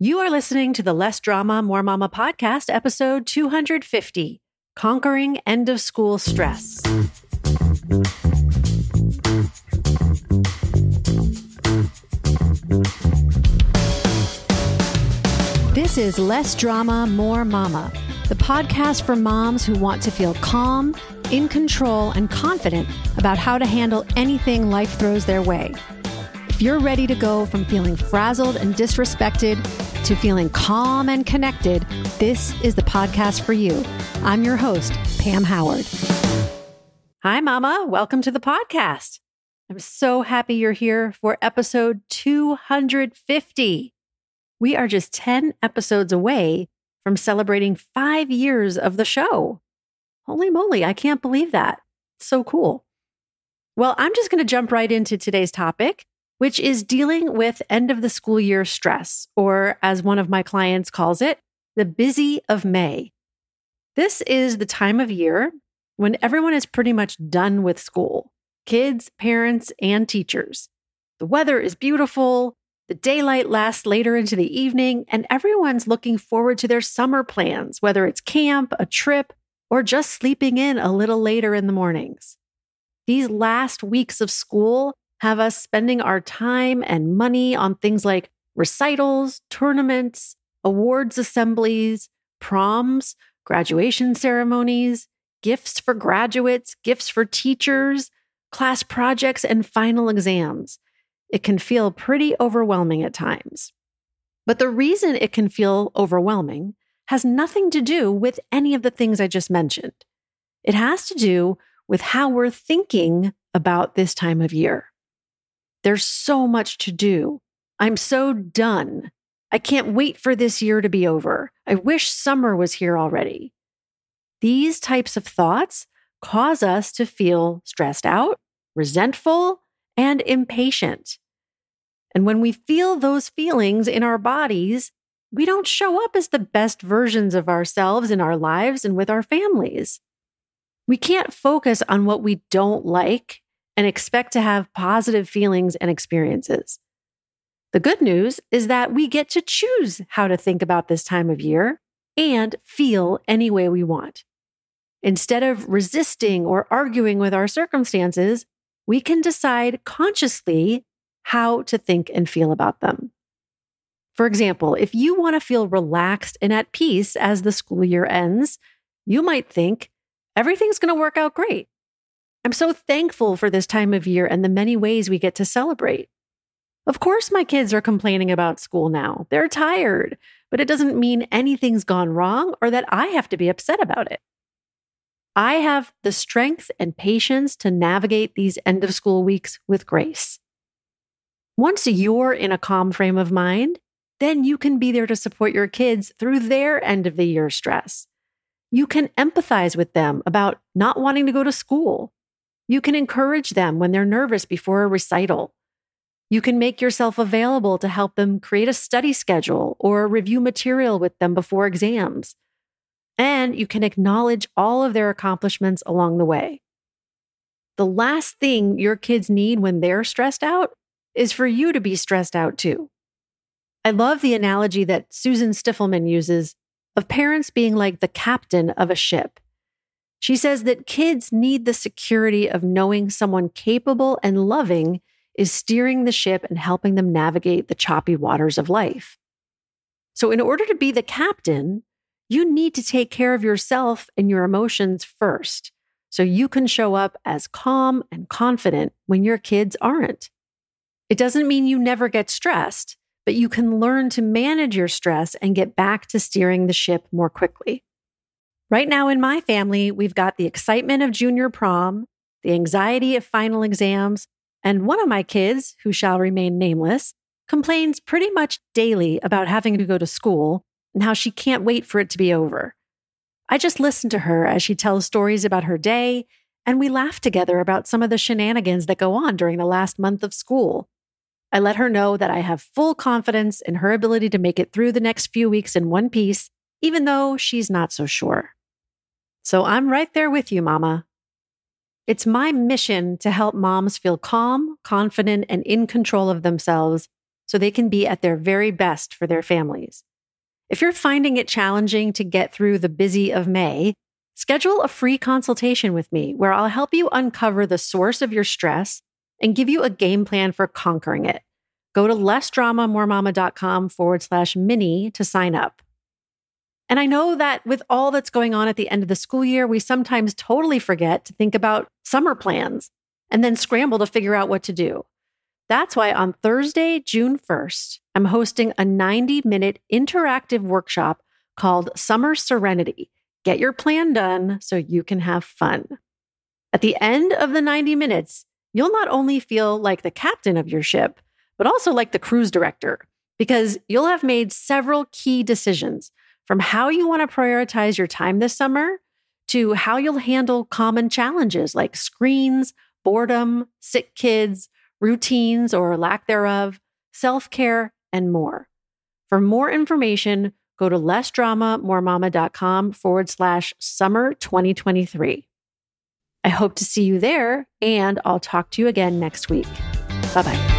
You are listening to the Less Drama, More Mama podcast, episode 250 Conquering End of School Stress. This is Less Drama, More Mama, the podcast for moms who want to feel calm, in control, and confident about how to handle anything life throws their way. If you're ready to go from feeling frazzled and disrespected to feeling calm and connected, this is the podcast for you. I'm your host, Pam Howard. Hi, Mama. Welcome to the podcast. I'm so happy you're here for episode 250. We are just 10 episodes away from celebrating five years of the show. Holy moly, I can't believe that. so cool. Well, I'm just going to jump right into today's topic which is dealing with end of the school year stress, or as one of my clients calls it, the busy of May. This is the time of year when everyone is pretty much done with school kids, parents, and teachers. The weather is beautiful, the daylight lasts later into the evening, and everyone's looking forward to their summer plans, whether it's camp, a trip, or just sleeping in a little later in the mornings. These last weeks of school have us spending our time and money on things like recitals, tournaments, awards assemblies, proms, graduation ceremonies, gifts for graduates, gifts for teachers, class projects, and final exams. It can feel pretty overwhelming at times. But the reason it can feel overwhelming has nothing to do with any of the things I just mentioned. It has to do with how we're thinking about this time of year. There's so much to do. I'm so done. I can't wait for this year to be over. I wish summer was here already. These types of thoughts cause us to feel stressed out, resentful, and impatient. And when we feel those feelings in our bodies, we don't show up as the best versions of ourselves in our lives and with our families. We can't focus on what we don't like and expect to have positive feelings and experiences. The good news is that we get to choose how to think about this time of year and feel any way we want. Instead of resisting or arguing with our circumstances, we can decide consciously how to think and feel about them. For example, if you want to feel relaxed and at peace as the school year ends, you might think everything's going to work out great. I'm so thankful for this time of year and the many ways we get to celebrate. Of course, my kids are complaining about school now. They're tired, but it doesn't mean anything's gone wrong or that I have to be upset about it. I have the strength and patience to navigate these end of school weeks with grace. Once you're in a calm frame of mind, then you can be there to support your kids through their end of the year stress. You can empathize with them about not wanting to go to school you can encourage them when they're nervous before a recital. You can make yourself available to help them create a study schedule or review material with them before exams. And you can acknowledge all of their accomplishments along the way. The last thing your kids need when they're stressed out is for you to be stressed out too. I love the analogy that Susan Stiffelman uses of parents being like the captain of a ship. She says that kids need the security of knowing someone capable and loving is steering the ship and helping them navigate the choppy waters of life. So, in order to be the captain, you need to take care of yourself and your emotions first so you can show up as calm and confident when your kids aren't. It doesn't mean you never get stressed, but you can learn to manage your stress and get back to steering the ship more quickly. Right now in my family, we've got the excitement of junior prom, the anxiety of final exams, and one of my kids, who shall remain nameless, complains pretty much daily about having to go to school and how she can't wait for it to be over. I just listen to her as she tells stories about her day, and we laugh together about some of the shenanigans that go on during the last month of school. I let her know that I have full confidence in her ability to make it through the next few weeks in one piece, even though she's not so sure. So I'm right there with you, Mama. It's my mission to help moms feel calm, confident, and in control of themselves so they can be at their very best for their families. If you're finding it challenging to get through the busy of May, schedule a free consultation with me where I'll help you uncover the source of your stress and give you a game plan for conquering it. Go to lessdramamoremama.com forward slash mini to sign up. And I know that with all that's going on at the end of the school year, we sometimes totally forget to think about summer plans and then scramble to figure out what to do. That's why on Thursday, June 1st, I'm hosting a 90 minute interactive workshop called Summer Serenity. Get your plan done so you can have fun. At the end of the 90 minutes, you'll not only feel like the captain of your ship, but also like the cruise director, because you'll have made several key decisions from how you want to prioritize your time this summer to how you'll handle common challenges like screens, boredom, sick kids, routines or lack thereof, self care, and more. For more information, go to lessdramamoremama.com forward slash summer 2023. I hope to see you there, and I'll talk to you again next week. Bye bye.